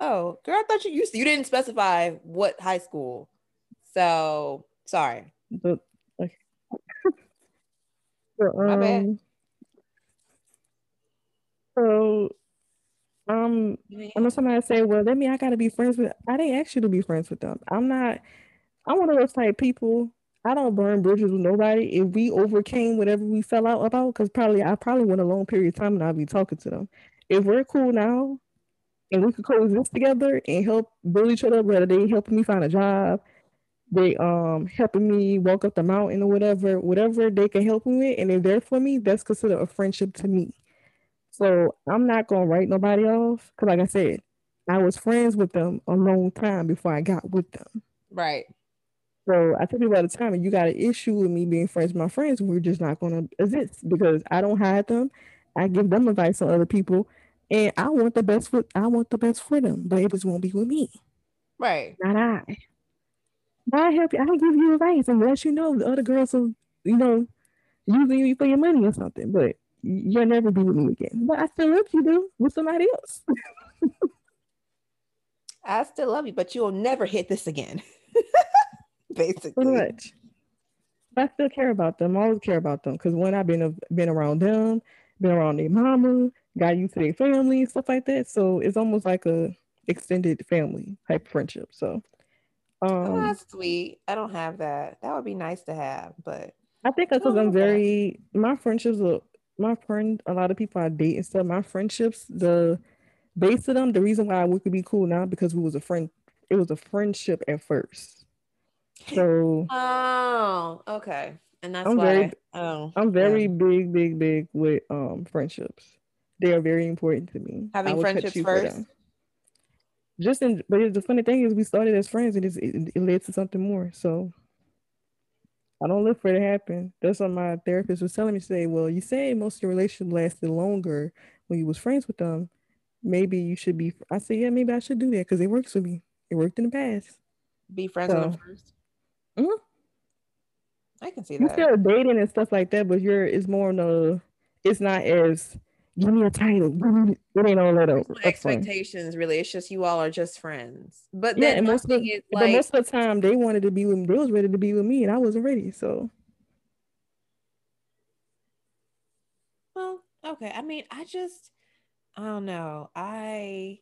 Oh, girl, I thought you used you didn't specify what high school. So sorry. But okay. so, My bad. um, so um, I know somebody say, "Well, that mean I gotta be friends with." I didn't ask you to be friends with them. I'm not. I'm one of those type people. I don't burn bridges with nobody. If we overcame whatever we fell out about, because probably I probably went a long period of time and I'll be talking to them. If we're cool now, and we could coexist together and help build each other, whether they helping me find a job, they um helping me walk up the mountain or whatever, whatever they can help me with, and they're there for me, that's considered a friendship to me. So I'm not gonna write nobody off. Cause like I said, I was friends with them a long time before I got with them. Right. So I tell people all the time, you got an issue with me being friends with my friends, we're just not gonna exist because I don't hide them. I give them advice on other people, and I want the best for I want the best for them, but it just won't be with me. Right. Not I. I help you. I give you advice and let you know the other girls will, you know, using you for your money or something, but you'll never be with me again. But I still love you, do with somebody else. I still love you, but you'll never hit this again. Basically. Pretty much. But I still care about them. I always care about them because when I've been been around them, been around their mama, got used to their family, stuff like that. So it's almost like a extended family type friendship. So um oh, that's sweet. I don't have that. That would be nice to have, but I think because I'm very my friendships are my friend, a lot of people I date and stuff, my friendships, the base of them, the reason why we could be cool now because we was a friend, it was a friendship at first. So oh, okay. And that's I'm why very, oh I'm very yeah. big, big, big with um friendships. They are very important to me. Having friendships first. Just in, but the funny thing is, we started as friends, and it, it led to something more. So I don't look for it to happen. That's what my therapist was telling me. Say, well, you say most of your relationship lasted longer when you was friends with them. Maybe you should be. I said, yeah, maybe I should do that because it works for me. It worked in the past. Be friends with them So- 1st Mhm. I can see that. You that. still dating and stuff like that, but you're it's more the. It's not as give me a title. Me, it ain't all that over. expectations really. It's just you all are just friends. But Yeah, then and most of thing the, is but like most of the time they wanted to be with me. They was ready to be with me, and I wasn't ready. So Well, okay. I mean, I just I don't know. I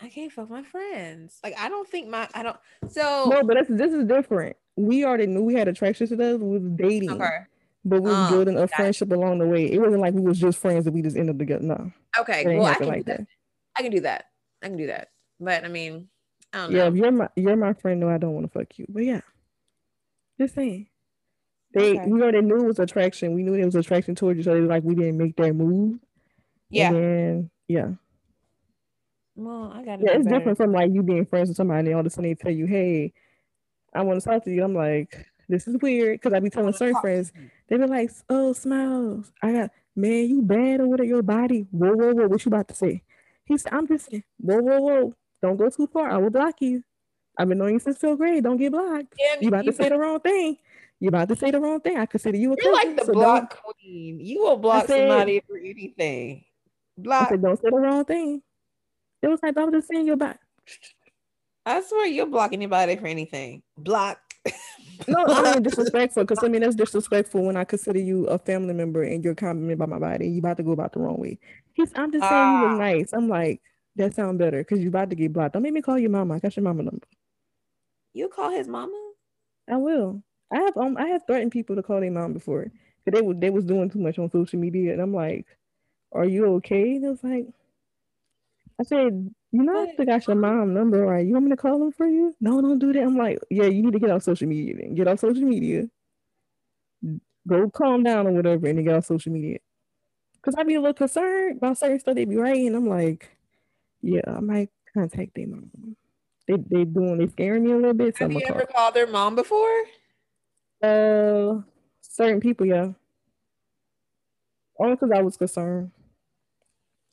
I can't fuck my friends. Like I don't think my I don't so no, but this is different. We already knew we had attraction to those. We was dating. okay. But we was Um, building a got it. friendship along the way. It wasn't like we was just friends that we just ended up together. No, Okay. Well, I can like do that. that. I can do that. I can do that. But I mean, I don't Yeah, know. if you're my you're my friend. No, I don't want to fuck you. But yeah, just saying. They Okay. we already knew it was attraction. We knew it was attraction towards each other. Like we didn't make that move. Yeah. And yeah, Well, I gotta yeah, it's better. different from like you being friends with somebody and all of a sudden they tell you, "Hey, I want to talk to you." I'm like, this is weird because I be telling certain friends. They be like, "Oh, smiles, I got man, you bad what? Your body? Whoa, whoa, whoa! What you about to say?" He said, "I'm just saying, whoa, whoa, whoa! Don't go too far. I will block you. I've been knowing you since fifth grade. Don't get blocked. Damn, You about to say the wrong thing. You about to say the wrong thing. I consider you a You're cousin, like the so don't- block queen. You will block said- somebody for anything. I Block. said, don't say the wrong thing. It was like I was just saying you're body. I swear you'll block anybody for anything. Block. No, I mean disrespectful because I mean that's disrespectful when I consider you a family member and you're complimented about my body. You about to go about the wrong way. He's, I'm just saying you Ah. look nice. I'm like that sound better because you about to get blocked. Don't make me call your mama. I got your mama number. You call his mama? I will. I have um I have threatened people to call their mom before because they was they was doing too much on social media and I'm like, are you okay? And it was like, I said, you know, I But- still got your mom number, right? You want me to call them for you? No, don't do that. I'm like, yeah, you need to get off social media then. Get off social media. Go calm down or whatever and then get off social media. Cause I'd be a little concerned about certain stuff they be writing. I'm like, yeah, I might contact their mom. They they doing they scaring me a little bit. So Have I'm you ever called their mom before? Uh certain people, yeah. Only because I was concerned.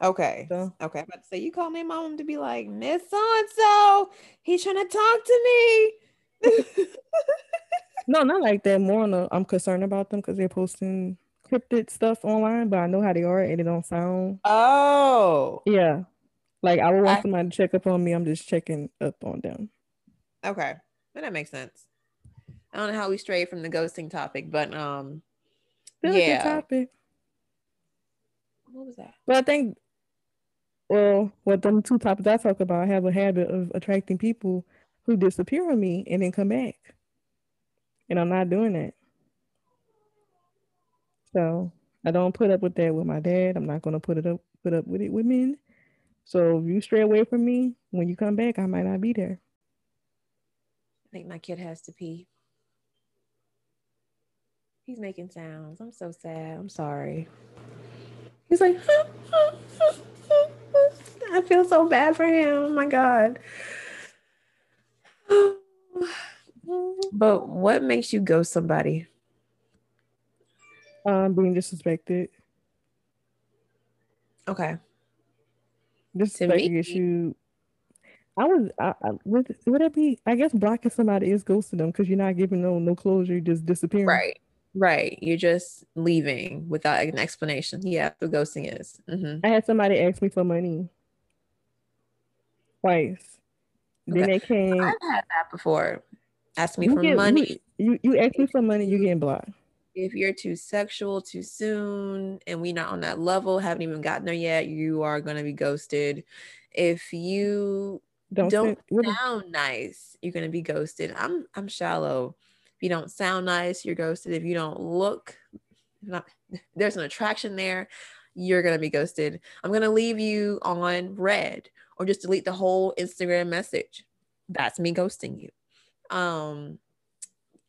Okay. So Okay. I'm about to say you call me mom to be like, Miss so and so, he's trying to talk to me. no, not like that. More on the I'm concerned about them because they're posting cryptid stuff online, but I know how they are and it don't sound oh. yeah. Like I would want I- somebody to check up on me. I'm just checking up on them. Okay. Well, that makes sense. I don't know how we strayed from the ghosting topic, but um Still Yeah. topic. what was that? But I think well, what them two topics I talk about, I have a habit of attracting people who disappear on me and then come back. And I'm not doing that. So I don't put up with that with my dad. I'm not gonna put it up put up with it with men. So if you stray away from me, when you come back, I might not be there. I think my kid has to pee. He's making sounds. I'm so sad. I'm sorry. He's like, I feel so bad for him. Oh my God. but what makes you ghost somebody? Um, being disrespected. Okay. Disrespecting issue. I was, I, I, would, would it be? I guess blocking somebody is ghosting them because you're not giving no no closure, you're just disappearing. Right. Right. You're just leaving without an explanation. Yeah, the ghosting is. Mm-hmm. I had somebody ask me for money twice. Okay. Then they came. I've had that before. Ask me for get, money. You, you ask me for money, you getting blocked. If you're too sexual too soon and we not on that level, haven't even gotten there yet, you are gonna be ghosted. If you don't, don't sound nice, you're gonna be ghosted. I'm I'm shallow If you don't sound nice, you're ghosted. If you don't look, not, there's an attraction there, you're gonna be ghosted. I'm gonna leave you on read or just delete the whole Instagram message. That's me ghosting you. Um,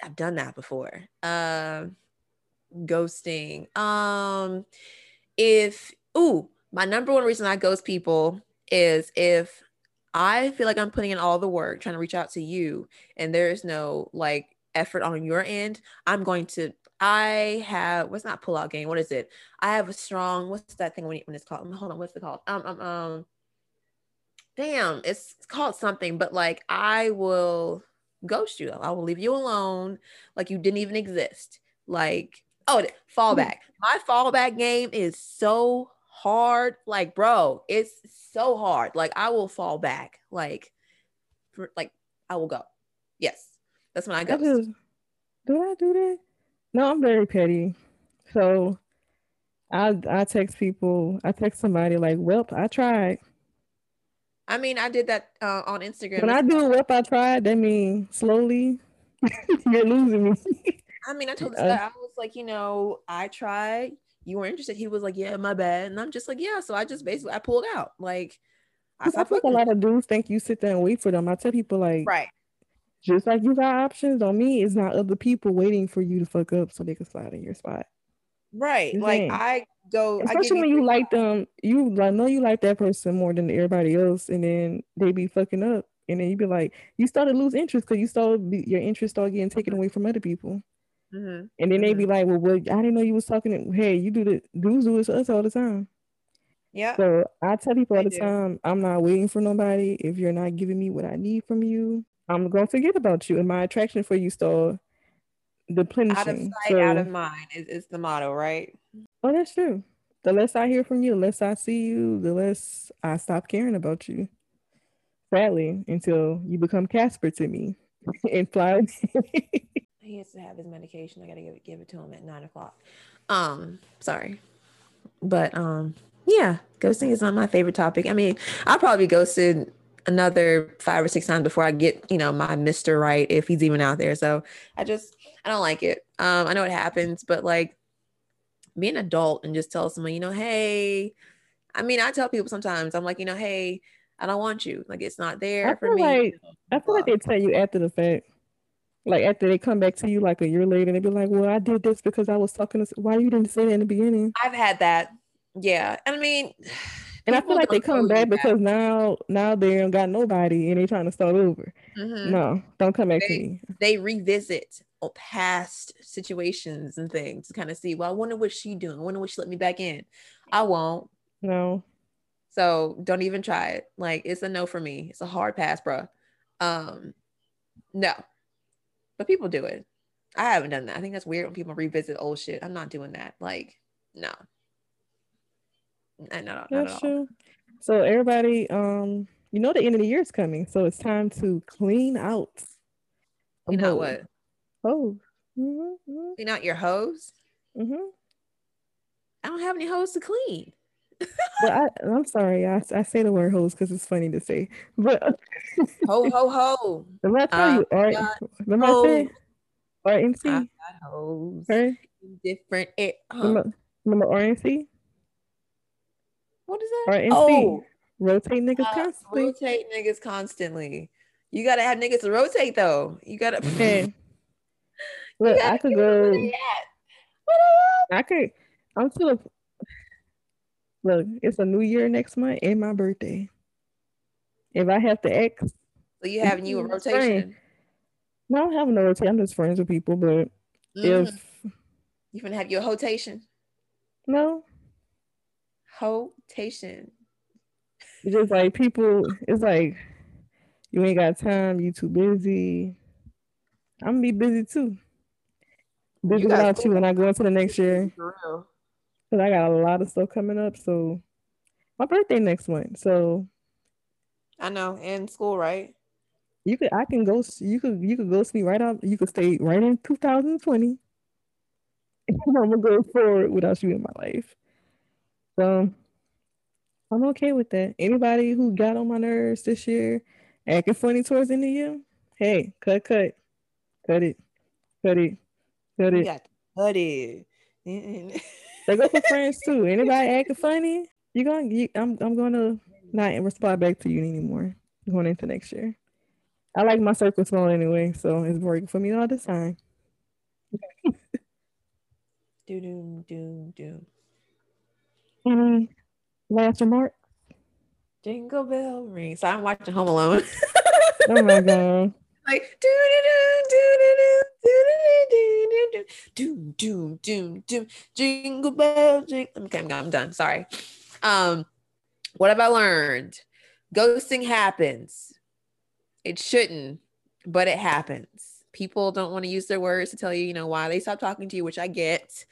I've done that before. Uh, ghosting. Um, if ooh, my number one reason I ghost people is if I feel like I'm putting in all the work trying to reach out to you, and there is no like effort on your end, I'm going to I have what's not pull out game. What is it? I have a strong. What's that thing when, when it's called? Hold on. What's it called? Um um um. Damn, it's, called something. But like, I will ghost you. I will leave you alone, like you didn't even exist. Like, oh, hmm. fallback. My fallback game is so hard. Like, bro, it's so hard. Like, I will fall back. Like, for, like I will go. Yes. That's when I go. Do I do that? No, I'm very petty. So I I text people. I text somebody like, "Well, I tried." I mean, I did that uh, on Instagram. When I do "Well, I tried," that means slowly you're losing me. I mean, I told this guy, I was like, you know, I tried. You were interested. He was like, yeah, my bad. And I'm just like, yeah. So I just basically I pulled out. Like, I, I think a lot of dudes think you sit there and wait for them. I tell people like, right. Just like you got options on me, it's not other people waiting for you to fuck up so they can slide in your spot. Right. Just like saying. I go especially when you like them, you I know you like that person more than everybody else, and then they be fucking up. And then you be like, you start to lose interest because you start your interest start getting taken away from other people. Mm-hmm. And then mm-hmm. they be like, well, well, I didn't know you was talking. To, hey, you do the dudes do this to us all the time. Yeah. So I tell people all the time, I'm not waiting for nobody. If you're not giving me what I need from you, I'm going to forget about you and my attraction for you still depleting. Out of sight, so, out of mind is, is the motto, right? Oh, that's true. The less I hear from you, the less I see you, the less I stop caring about you. Sadly, until you become Casper to me and fly he has to have his medication. I gotta give it give it to him at nine o'clock. Um, sorry. But um, yeah, ghosting is not my favorite topic. I mean, I'll probably ghosted another five or six times before I get, you know, my Mr. Right if he's even out there. So I just I don't like it. Um, I know it happens, but like be an adult and just tell someone, you know, hey, I mean, I tell people sometimes, I'm like, you know, hey, I don't want you. Like it's not there I for me. Like, I feel like they tell you after the fact. Like after they come back to you like a year later, and they be like, "Well, I did this because I was talking to. Why you didn't say that in the beginning?" I've had that. Yeah, and I mean, and I feel like they come back because now now they don't got nobody and they trying to start over. Mm-hmm. No, don't come back they, to me. They revisit past situations and things to kind of see, well, I wonder what she doing. I wonder what she let me back in. I won't. No. So don't even try it. Like it's a no for me. It's a hard pass, bro. Um, no. But people do it. I haven't done that. I think that's weird when people revisit old shit. I'm not doing that. Like, no. I know. That's true. So everybody, um, you know the end of the year is coming, so it's time to clean out. Clean out what? Hose. Mm-hmm. Clean out your hose. Mm-hmm. I don't have any hose to clean. but I, am sorry, I, I say the word hose because it's funny to say. But ho ho ho. Let I tell you, me say RNC. Hose. Different. It. Remember, remember RNC? What is that? RNC. Oh, rotate niggas Uh, constantly. rotate niggas constantly. You gotta have niggas to rotate though. You gotta. Look, I could go. I could. I'm still. Look, it's a new year next month and my birthday. If I have to X, So you having you a rotation? no, I don't have no rotation. I'm just friends with people, but Mhm. if You gonna have your rotation? no, Rotation. it's just like people. It's like you ain't got time. You too busy. I'm gonna be busy too. Busy You without you school. when I go into the next year. Cause I got a lot of stuff coming up. So my birthday next month. So I know. In school, right? you could I can go you could you could go see right out. You could stay right in 2020. I'm gonna go forward without you in my life. So I'm okay with that. Anybody who got on my nerves this year, acting funny towards the end of the year, hey, cut, cut, cut it, cut it, cut You it. got buddy. Mm-mm. They go for friends too. Anybody acting funny, you're gonna you, I'm I'm gonna not respond back to you anymore going into next year. I like my circle small anyway, so it's working for me all the time. do do do do. Any last remark? Jingle bell ring. So I'm watching Home Alone. Oh my god. Like do do do do do do do do do do jingle bell jing. Okay, I'm, I'm done. Sorry. Um, what have I learned? Ghosting happens. It shouldn't, but it happens. People don't want to use their words to tell you, you know, why they stop talking to you, which I get.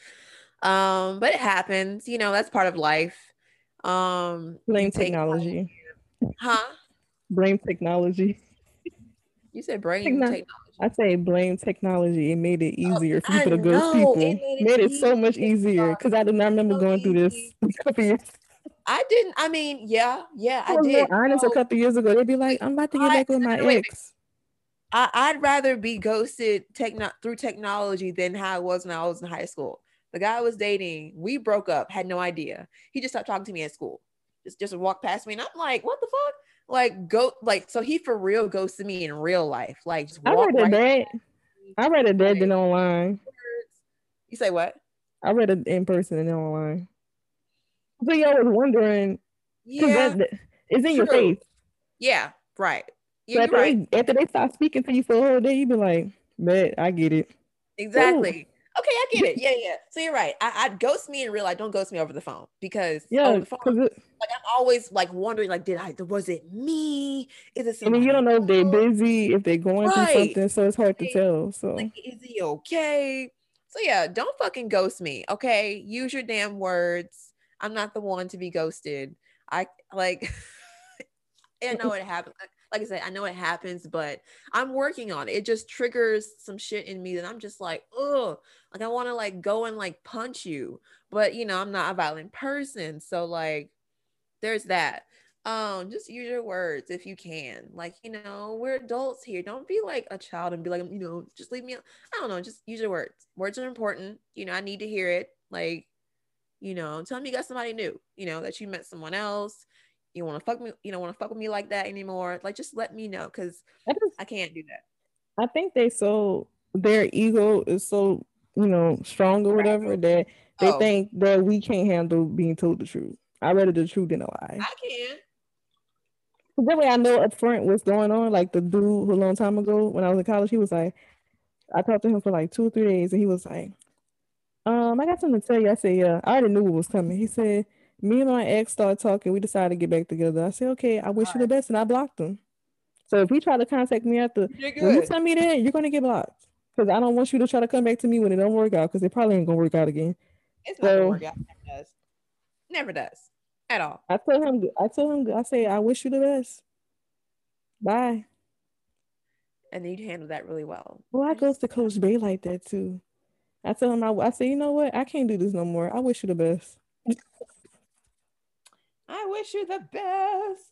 Um, but it happens. You know, that's part of life. Um, Blame technology. huh? Blame technology. You said brain Techno- technology. I say blame technology. It made it oh, easier for Oh, I people to ghost know, people. it made it made it so much easier. easier because I did not remember So going through this a couple years. I didn't. I mean, yeah, yeah, I I did. honest a couple years ago. They'd be like, "I'm about to get I- back with my wait, ex." I, I'd rather be ghosted techno- through technology than how it was when I was in high school. The guy I was dating, we broke up, had no idea. He just stopped talking to me at school. Just just walked past me, and I'm like, what the fuck? Like go like so he for real ghosted me in real life. Like just I read right that. I read it that Like- than online. You say what? I read it in person and online. So y'all was wondering, Yeah, that, it's in your true. face. yeah, right. Yeah, after, right. they, after they stop speaking to you for a whole day, you be like, "Bet I get it." Exactly. Okay, I get it. Yeah, yeah. So you're right. I, I'd ghost me in real life. Don't ghost me over the phone because Yeah, phone, because like I'm always like wondering, like, did I? Was it me? Is it? I mean, you don't know if they're busy, if they're going Right. through something, so it's hard to tell. So Like, is he okay? So yeah, don't fucking ghost me. Okay, use your damn words. I'm not the one to be ghosted. I like. I know it happens. Like I said, I know it happens, but I'm working on it. It just triggers some shit in me that I'm just like, oh, like I want to like go and like punch you, but you know, I'm not a violent person, so like, there's that. Um, just use your words if you can. Like, you know, we're adults here. Don't be like a child and be like, you know, just leave me. al- I don't know. Just use your words. Words are important. You know, I need to hear it. Like, you know, tell me you got somebody new. You know that you met someone else. You want to fuck me. You don't want to fuck with me like that anymore. Like, just let me know because I can't do that. I think they so their ego is so you know strong or whatever that they Oh. think that we can't handle being told the truth. I rather the truth than a lie. I can. that way I know up front what's going on. Like the dude who a long time ago when I was in college, he was like, I talked to him for like two or three days, and he was like, um, I got something to tell you. I said, yeah, I already knew what was coming. He said, me and my ex started talking. We decided to get back together. I said, okay, I wish you the best, and I blocked him. So if he tried to contact me after, You when you tell me that, you're gonna get blocked. Because I don't want you to try to come back to me when it don't work out. Because it probably ain't gonna work out again. It's not gonna work out. Never does. Never does. At all. I tell him, I told him, I say, I wish you the best. Bye. And you handle that really well. Well, I goes to Coach Bay like that too. I tell him, I, I say, you know what? I can't do this no more. I wish you the best. I wish you the best.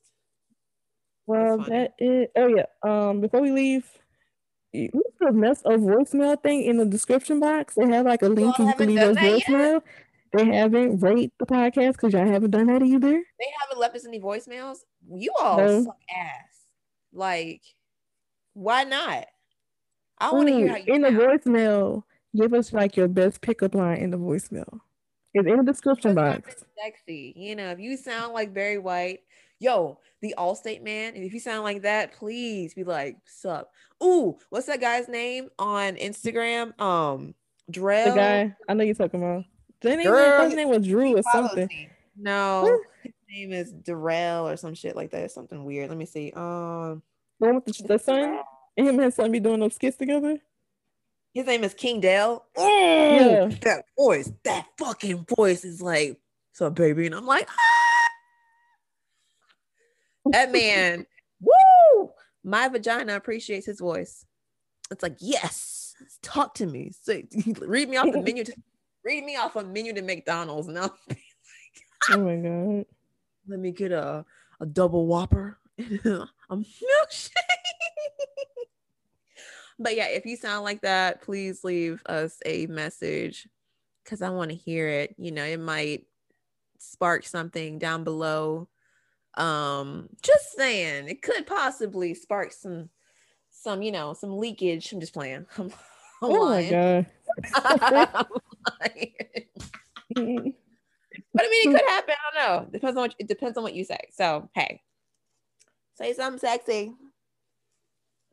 Well, that is. Oh yeah. Um, before we leave, you we put a mess of voicemail thing in the description box. They have like a link I where you can leave done us that yet. they haven't rate the podcast because y'all haven't done that either. They haven't left us any voicemails. You all No. suck ass. Like, why not? I want to hear how you in the sound. voicemail. Give us like your best pickup line in the voicemail. It's in the description Doesn't have to box. Sexy, you know. If you sound like Barry White, yo, the Allstate man. And if you sound like that, please be like, "Sup?" Ooh, what's that guy's name on Instagram? Um, Drell. The guy I know you're talking about. His name, name was Drew or something. me. No, his name is Darrell or some shit like that. Something weird. Let me see. Um, The one with the, the son and him and his son be doing those skits together. His name is King Dale. Oh, Yeah. that voice, that fucking voice is like, "So, baby," and I'm like, ah! that man. Woo! My vagina appreciates his voice. It's like, yes, talk to me. Say, read me off the menu. To, read me off a menu to McDonald's. And I'll be Oh my god. let me get a, a double whopper and a milkshake but yeah if you sound like that please leave us a message because i want to hear it you know it might spark something down below um just saying it could possibly spark some some you know some leakage i'm just playing i'm, I'm Oh my god. Lying. But I mean, it could happen. I don't know. It Depends on what it depends on what you say. So hey, say something sexy.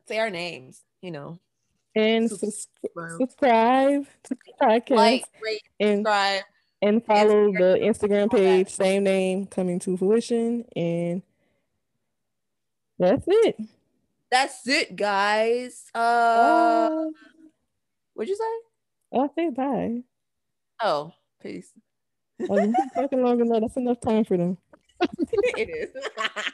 Say our names. You know, And Subscribe. subscribe to the podcast like, rate, and subscribe. and follow the Instagram, Instagram all that. page, same name, coming to fruition, and that's it. That's it, guys. Uh, Uh, what'd you say? I'll say bye. Oh, peace. Oh, talking long enough. That's enough time for them. it is.